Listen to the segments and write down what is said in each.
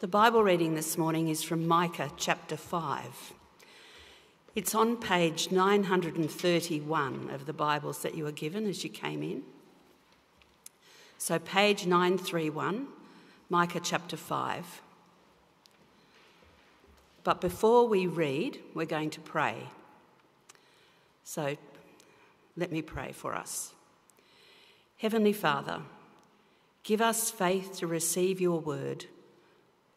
The Bible reading this morning is from Micah chapter 5. It's on page 931 of the Bibles that you were given as you came in. So, page 931, Micah chapter 5. But before we read, we're going to pray. So, let me pray for us. Heavenly Father, give us faith to receive your word,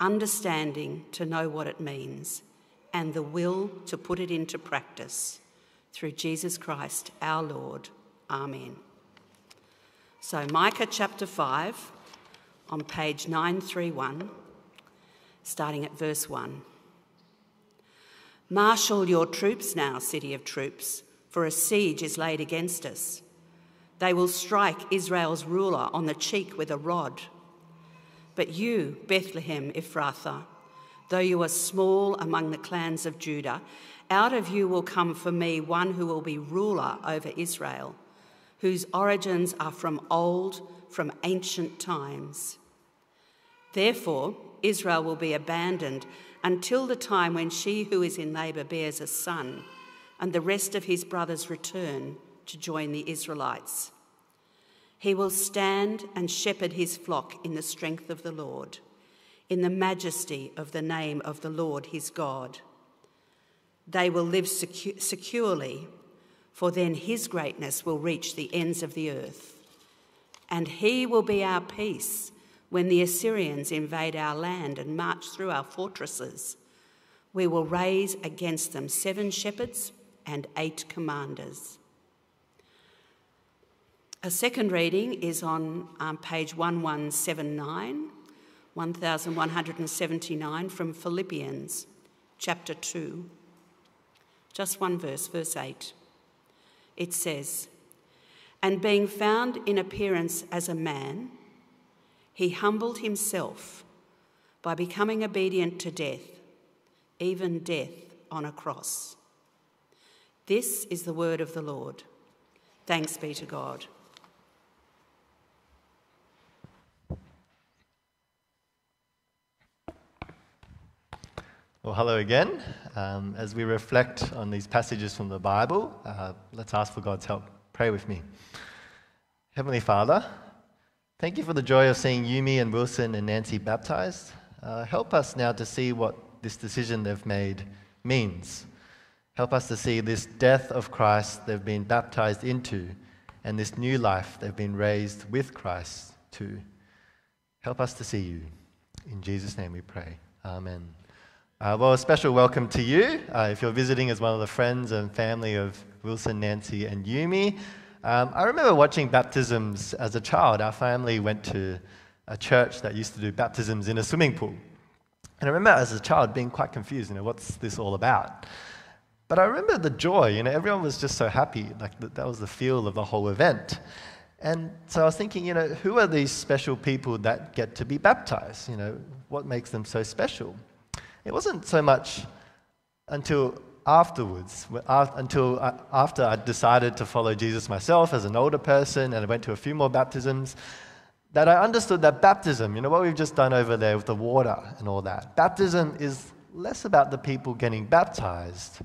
understanding to know what it means, and the will to put it into practice. Through Jesus Christ our Lord. Amen. So, Micah chapter 5 on page 931, starting at verse 1. Marshal your troops now, city of troops, for a siege is laid against us. They will strike Israel's ruler on the cheek with a rod. But you, Bethlehem Ephrathah, though you are small among the clans of Judah, out of you will come for me one who will be ruler over Israel, whose origins are from old, from ancient times. Therefore, Israel will be abandoned until the time when she who is in labour bears a son, and the rest of his brothers return to join the Israelites. He will stand and shepherd his flock in the strength of the Lord, in the majesty of the name of the Lord his God. They will live secu- securely, for then his greatness will reach the ends of the earth. And he will be our peace when the Assyrians invade our land and march through our fortresses. We will raise against them seven shepherds and eight commanders. A second reading is on um, page 1179, 1179 from Philippians chapter 2. Just one verse, verse 8. It says, And being found in appearance as a man, he humbled himself by becoming obedient to death, even death on a cross. This is the word of the Lord. Thanks be to God. Well, hello again. Um, as we reflect on these passages from the Bible, uh, let's ask for God's help. Pray with me. Heavenly Father, thank you for the joy of seeing Yumi and Wilson and Nancy baptized. Uh, help us now to see what this decision they've made means. Help us to see this death of Christ they've been baptized into and this new life they've been raised with Christ to. Help us to see you. In Jesus' name we pray. Amen. Uh, well, a special welcome to you uh, if you're visiting as one of the friends and family of Wilson, Nancy, and Yumi. Um, I remember watching baptisms as a child. Our family went to a church that used to do baptisms in a swimming pool. And I remember as a child being quite confused, you know, what's this all about? But I remember the joy, you know, everyone was just so happy. Like that was the feel of the whole event. And so I was thinking, you know, who are these special people that get to be baptized? You know, what makes them so special? It wasn't so much until afterwards, until uh, after I decided to follow Jesus myself as an older person and I went to a few more baptisms, that I understood that baptism, you know, what we've just done over there with the water and all that, baptism is less about the people getting baptized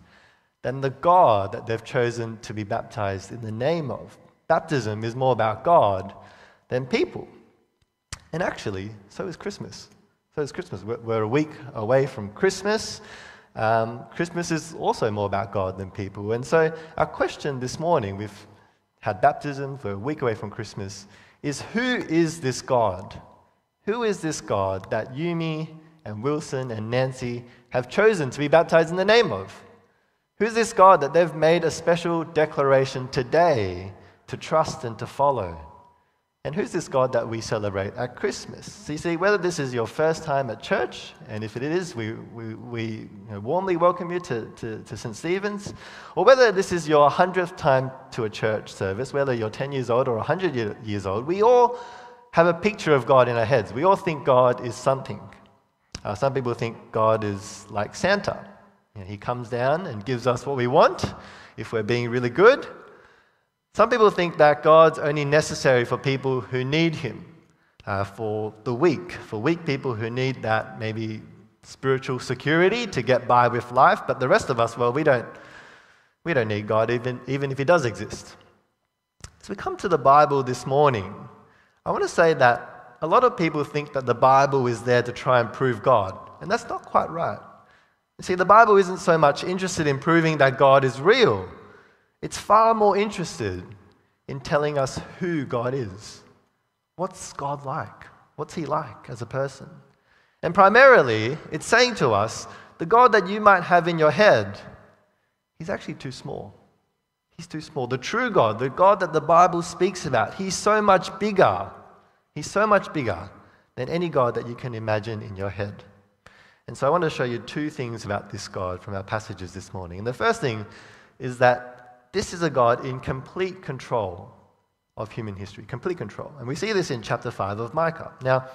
than the God that they've chosen to be baptized in the name of. Baptism is more about God than people. And actually, so is Christmas. So it's Christmas. We're a week away from Christmas. Um, Christmas is also more about God than people. And so, our question this morning, we've had baptism, we're a week away from Christmas, is who is this God? Who is this God that Yumi and Wilson and Nancy have chosen to be baptized in the name of? Who's this God that they've made a special declaration today to trust and to follow? And who's this God that we celebrate at Christmas? So you see, whether this is your first time at church, and if it is, we, we, we warmly welcome you to, to, to St. Stephen's, or whether this is your hundredth time to a church service, whether you're 10 years old or 100 year, years old, we all have a picture of God in our heads. We all think God is something. Uh, some people think God is like Santa. You know, he comes down and gives us what we want if we're being really good. Some people think that God's only necessary for people who need Him, uh, for the weak, for weak people who need that maybe spiritual security to get by with life. But the rest of us, well, we don't, we don't need God even, even if He does exist. As we come to the Bible this morning, I want to say that a lot of people think that the Bible is there to try and prove God, and that's not quite right. You see, the Bible isn't so much interested in proving that God is real, it's far more interested in telling us who God is. What's God like? What's He like as a person? And primarily, it's saying to us the God that you might have in your head, He's actually too small. He's too small. The true God, the God that the Bible speaks about, He's so much bigger. He's so much bigger than any God that you can imagine in your head. And so I want to show you two things about this God from our passages this morning. And the first thing is that this is a God in complete control of human history, complete control. And we see this in chapter 5 of Micah. Now,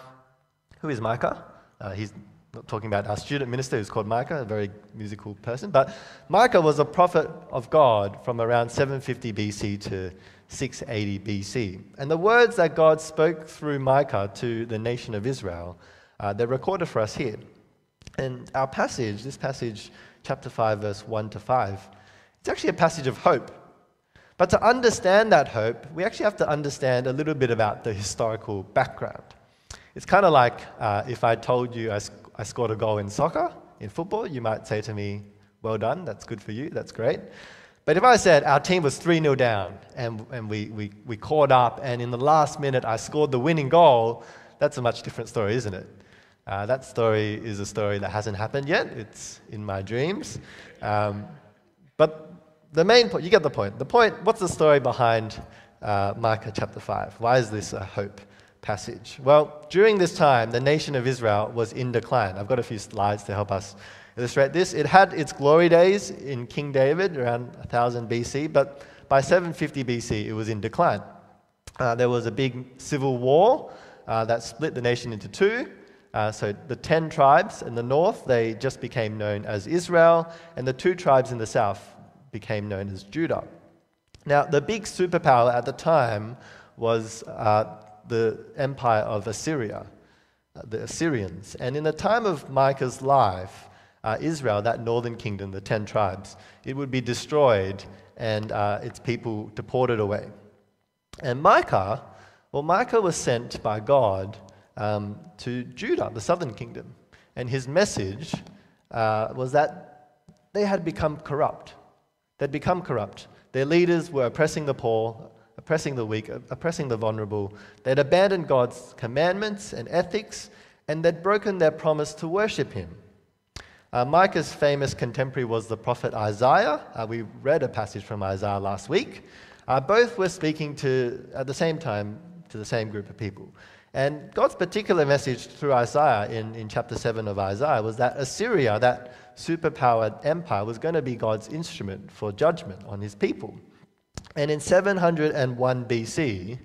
who is Micah? Uh, he's not talking about our student minister who's called Micah, a very musical person, but Micah was a prophet of God from around 750 BC to 680 BC. And the words that God spoke through Micah to the nation of Israel, uh, they're recorded for us here. And our passage, this passage, chapter 5, verse 1 to 5, it's actually a passage of hope. But to understand that hope, we actually have to understand a little bit about the historical background. It's kind of like uh, if I told you I, sc- I scored a goal in soccer, in football, you might say to me, Well done, that's good for you, that's great. But if I said our team was 3 0 down and, and we, we, we caught up, and in the last minute I scored the winning goal, that's a much different story, isn't it? Uh, that story is a story that hasn't happened yet. It's in my dreams. Um, but the main point, you get the point. The point, what's the story behind uh, Micah chapter 5? Why is this a hope passage? Well, during this time, the nation of Israel was in decline. I've got a few slides to help us illustrate this. It had its glory days in King David around 1000 BC, but by 750 BC, it was in decline. Uh, there was a big civil war uh, that split the nation into two. Uh, so the 10 tribes in the north, they just became known as Israel, and the two tribes in the south became known as Judah. Now, the big superpower at the time was uh, the empire of Assyria, uh, the Assyrians. And in the time of Micah's life, uh, Israel, that northern kingdom, the 10 tribes, it would be destroyed and uh, its people deported away. And Micah, well, Micah was sent by God um, to Judah, the southern kingdom. And his message uh, was that they had become corrupt. They'd become corrupt. Their leaders were oppressing the poor, oppressing the weak, oppressing the vulnerable. They'd abandoned God's commandments and ethics, and they'd broken their promise to worship him. Uh, Micah's famous contemporary was the prophet Isaiah. Uh, we read a passage from Isaiah last week. Uh, both were speaking to, at the same time, to the same group of people. And God's particular message through Isaiah in, in chapter 7 of Isaiah was that Assyria, that superpowered empire, was going to be God's instrument for judgment on his people. And in 701 BC,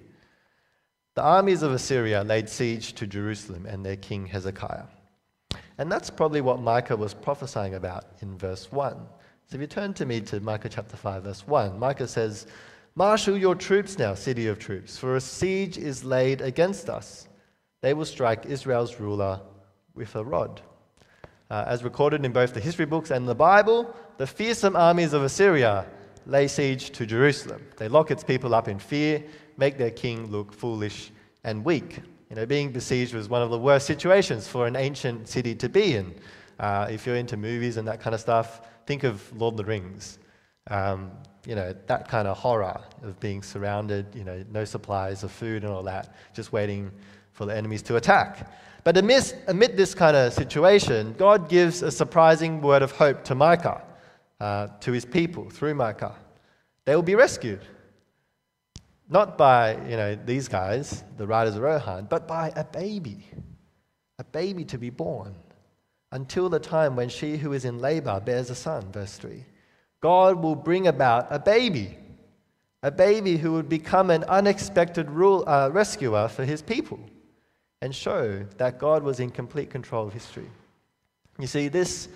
the armies of Assyria laid siege to Jerusalem and their king Hezekiah. And that's probably what Micah was prophesying about in verse 1. So if you turn to me to Micah chapter 5, verse 1, Micah says, Marshal your troops now, city of troops, for a siege is laid against us. They will strike Israel's ruler with a rod. Uh, as recorded in both the history books and the Bible, the fearsome armies of Assyria lay siege to Jerusalem. They lock its people up in fear, make their king look foolish and weak. You know, being besieged was one of the worst situations for an ancient city to be in. Uh, if you're into movies and that kind of stuff, think of Lord of the Rings. Um, you know, that kind of horror of being surrounded, you know, no supplies of food and all that, just waiting for the enemies to attack. But amidst, amid this kind of situation, God gives a surprising word of hope to Micah, uh, to his people through Micah. They will be rescued. Not by, you know, these guys, the riders of Rohan, but by a baby. A baby to be born until the time when she who is in labor bears a son, verse 3. God will bring about a baby, a baby who would become an unexpected rule, uh, rescuer for his people and show that God was in complete control of history. You see, this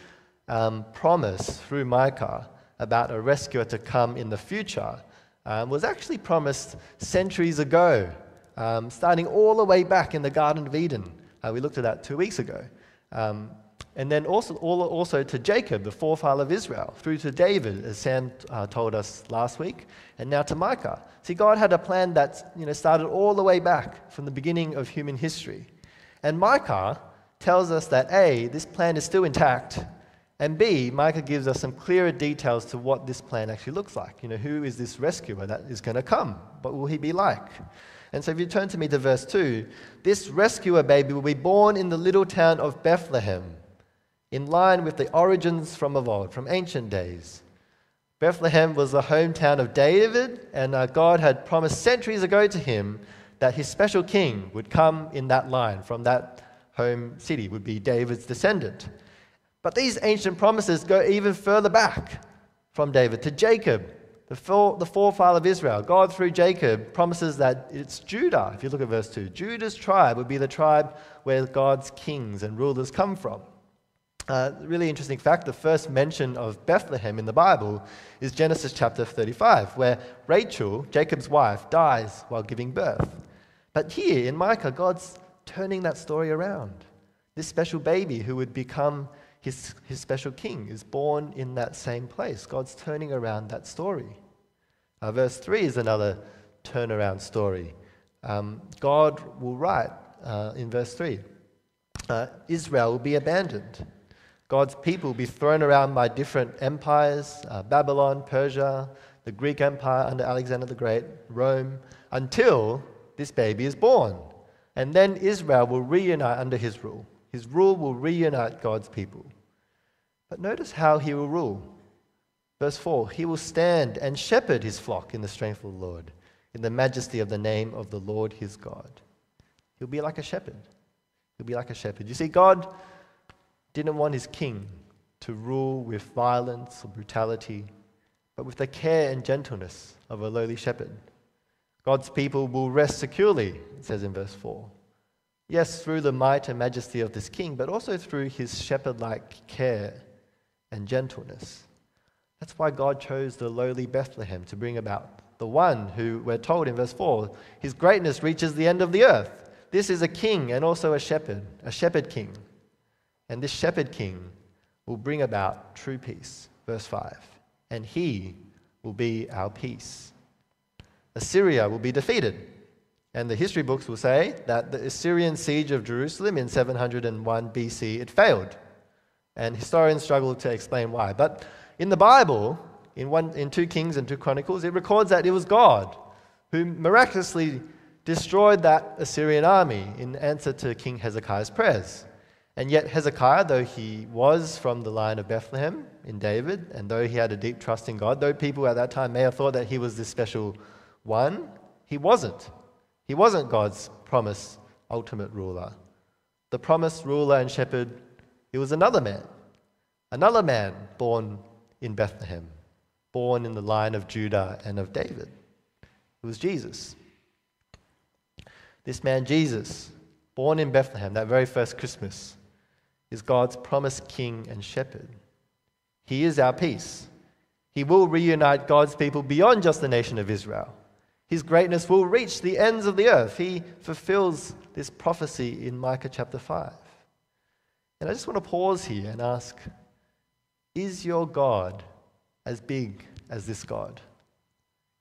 um, promise through Micah about a rescuer to come in the future um, was actually promised centuries ago um, starting all the way back in the Garden of Eden. Uh, we looked at that two weeks ago. And then also, also to Jacob, the forefather of Israel, through to David, as Sam uh, told us last week, and now to Micah. See, God had a plan that you know, started all the way back from the beginning of human history. And Micah tells us that A, this plan is still intact, and B, Micah gives us some clearer details to what this plan actually looks like. You know, who is this rescuer that is going to come? What will he be like? And so if you turn to me to verse 2, this rescuer baby will be born in the little town of Bethlehem in line with the origins from of old, from ancient days. Bethlehem was the hometown of David, and uh, God had promised centuries ago to him that his special king would come in that line, from that home city, would be David's descendant. But these ancient promises go even further back from David to Jacob, the, fore, the forefather of Israel. God, through Jacob, promises that it's Judah. If you look at verse 2, Judah's tribe would be the tribe where God's kings and rulers come from. Uh, really interesting fact the first mention of Bethlehem in the Bible is Genesis chapter 35, where Rachel, Jacob's wife, dies while giving birth. But here in Micah, God's turning that story around. This special baby who would become his, his special king is born in that same place. God's turning around that story. Uh, verse 3 is another turnaround story. Um, God will write uh, in verse 3 uh, Israel will be abandoned. God's people will be thrown around by different empires uh, Babylon, Persia, the Greek Empire under Alexander the Great, Rome, until this baby is born. And then Israel will reunite under his rule. His rule will reunite God's people. But notice how he will rule. Verse 4 He will stand and shepherd his flock in the strength of the Lord, in the majesty of the name of the Lord his God. He'll be like a shepherd. He'll be like a shepherd. You see, God didn't want his king to rule with violence or brutality, but with the care and gentleness of a lowly shepherd. God's people will rest securely, it says in verse 4. Yes, through the might and majesty of this king, but also through his shepherd like care and gentleness. That's why God chose the lowly Bethlehem to bring about the one who, we're told in verse 4, his greatness reaches the end of the earth. This is a king and also a shepherd, a shepherd king. And this shepherd king will bring about true peace. Verse 5. And he will be our peace. Assyria will be defeated. And the history books will say that the Assyrian siege of Jerusalem in 701 BC it failed. And historians struggle to explain why. But in the Bible, in, one, in 2 Kings and 2 Chronicles, it records that it was God who miraculously destroyed that Assyrian army in answer to King Hezekiah's prayers. And yet, Hezekiah, though he was from the line of Bethlehem in David, and though he had a deep trust in God, though people at that time may have thought that he was this special one, he wasn't. He wasn't God's promised ultimate ruler. The promised ruler and shepherd, he was another man, another man born in Bethlehem, born in the line of Judah and of David. It was Jesus. This man, Jesus, born in Bethlehem, that very first Christmas, is God's promised king and shepherd. He is our peace. He will reunite God's people beyond just the nation of Israel. His greatness will reach the ends of the earth. He fulfills this prophecy in Micah chapter 5. And I just want to pause here and ask Is your God as big as this God?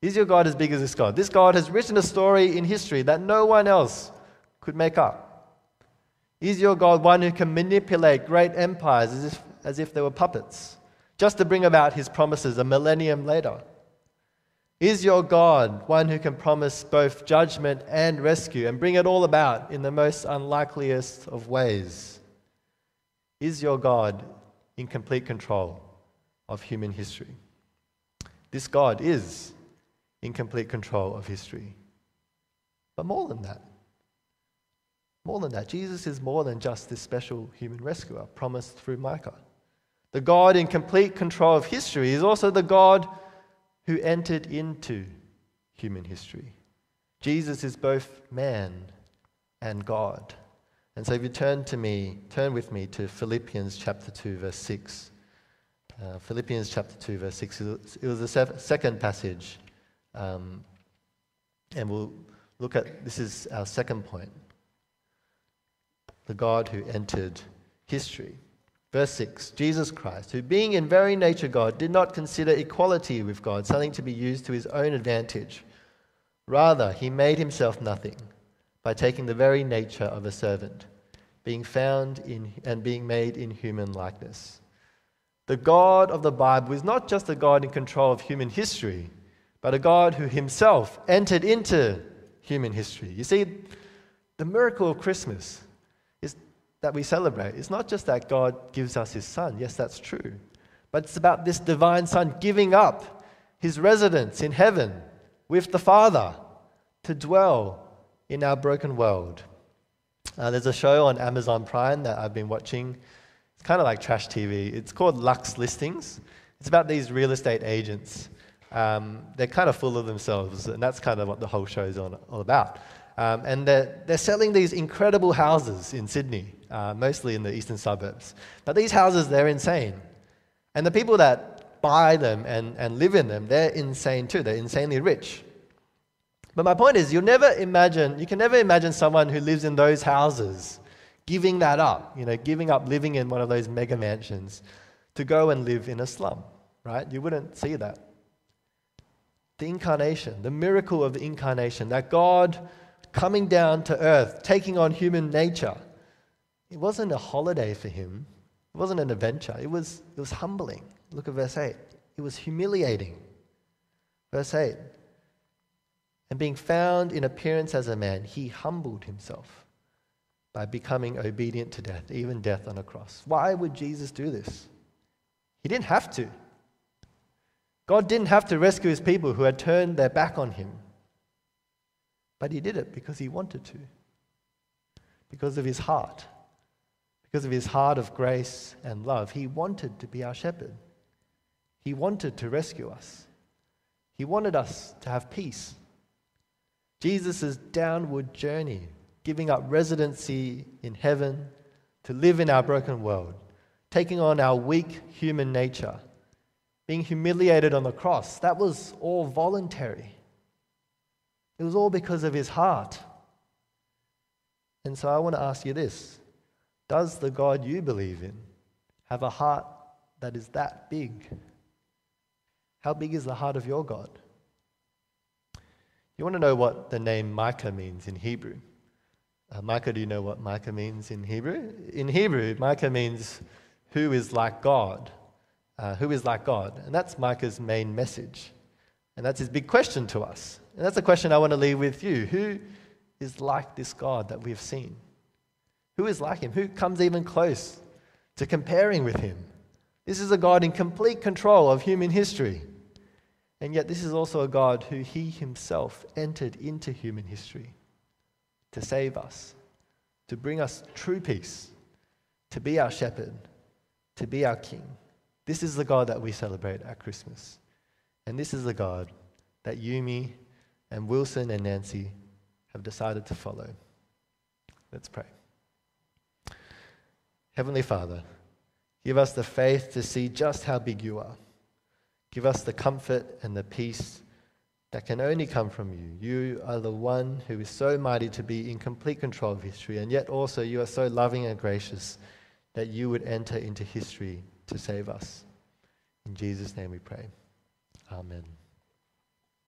Is your God as big as this God? This God has written a story in history that no one else could make up. Is your God one who can manipulate great empires as if, as if they were puppets, just to bring about his promises a millennium later? Is your God one who can promise both judgment and rescue and bring it all about in the most unlikeliest of ways? Is your God in complete control of human history? This God is in complete control of history. But more than that, more than that, Jesus is more than just this special human rescuer promised through Micah. The God in complete control of history is also the God who entered into human history. Jesus is both man and God. And so if you turn to me, turn with me to Philippians chapter 2, verse 6. Uh, Philippians chapter 2, verse 6. It was the second passage. Um, and we'll look at this is our second point the God who entered history. Verse 6 Jesus Christ, who being in very nature God, did not consider equality with God something to be used to his own advantage. Rather, he made himself nothing by taking the very nature of a servant, being found in and being made in human likeness. The God of the Bible is not just a God in control of human history, but a God who himself entered into human history. You see, the miracle of Christmas that we celebrate. It's not just that God gives us his son. Yes, that's true. But it's about this divine son giving up his residence in heaven with the Father to dwell in our broken world. Uh, there's a show on Amazon Prime that I've been watching. It's kind of like trash TV. It's called Luxe Listings. It's about these real estate agents. Um, they're kind of full of themselves, and that's kind of what the whole show is all, all about. Um, and they're, they're selling these incredible houses in Sydney, uh, mostly in the eastern suburbs. But these houses, they're insane. And the people that buy them and, and live in them, they're insane too. They're insanely rich. But my point is, you'll never imagine, you can never imagine someone who lives in those houses giving that up, you know, giving up living in one of those mega mansions to go and live in a slum, right? You wouldn't see that. The incarnation, the miracle of the incarnation, that God coming down to earth, taking on human nature. It wasn't a holiday for him. It wasn't an adventure. It was, it was humbling. Look at verse 8. It was humiliating. Verse 8. And being found in appearance as a man, he humbled himself by becoming obedient to death, even death on a cross. Why would Jesus do this? He didn't have to. God didn't have to rescue his people who had turned their back on him. But he did it because he wanted to, because of his heart, because of his heart of grace and love. He wanted to be our shepherd, he wanted to rescue us, he wanted us to have peace. Jesus' downward journey, giving up residency in heaven to live in our broken world, taking on our weak human nature, being humiliated on the cross, that was all voluntary. It was all because of his heart. And so I want to ask you this Does the God you believe in have a heart that is that big? How big is the heart of your God? You want to know what the name Micah means in Hebrew? Uh, Micah, do you know what Micah means in Hebrew? In Hebrew, Micah means who is like God. Uh, who is like God? And that's Micah's main message. And that's his big question to us. And that's a question I want to leave with you. Who is like this God that we've seen? Who is like him? Who comes even close to comparing with him? This is a God in complete control of human history. And yet, this is also a God who he himself entered into human history to save us, to bring us true peace, to be our shepherd, to be our king. This is the God that we celebrate at Christmas. And this is the God that Yumi and Wilson and Nancy have decided to follow. Let's pray. Heavenly Father, give us the faith to see just how big you are. Give us the comfort and the peace that can only come from you. You are the one who is so mighty to be in complete control of history, and yet also you are so loving and gracious that you would enter into history to save us. In Jesus' name we pray. Amen.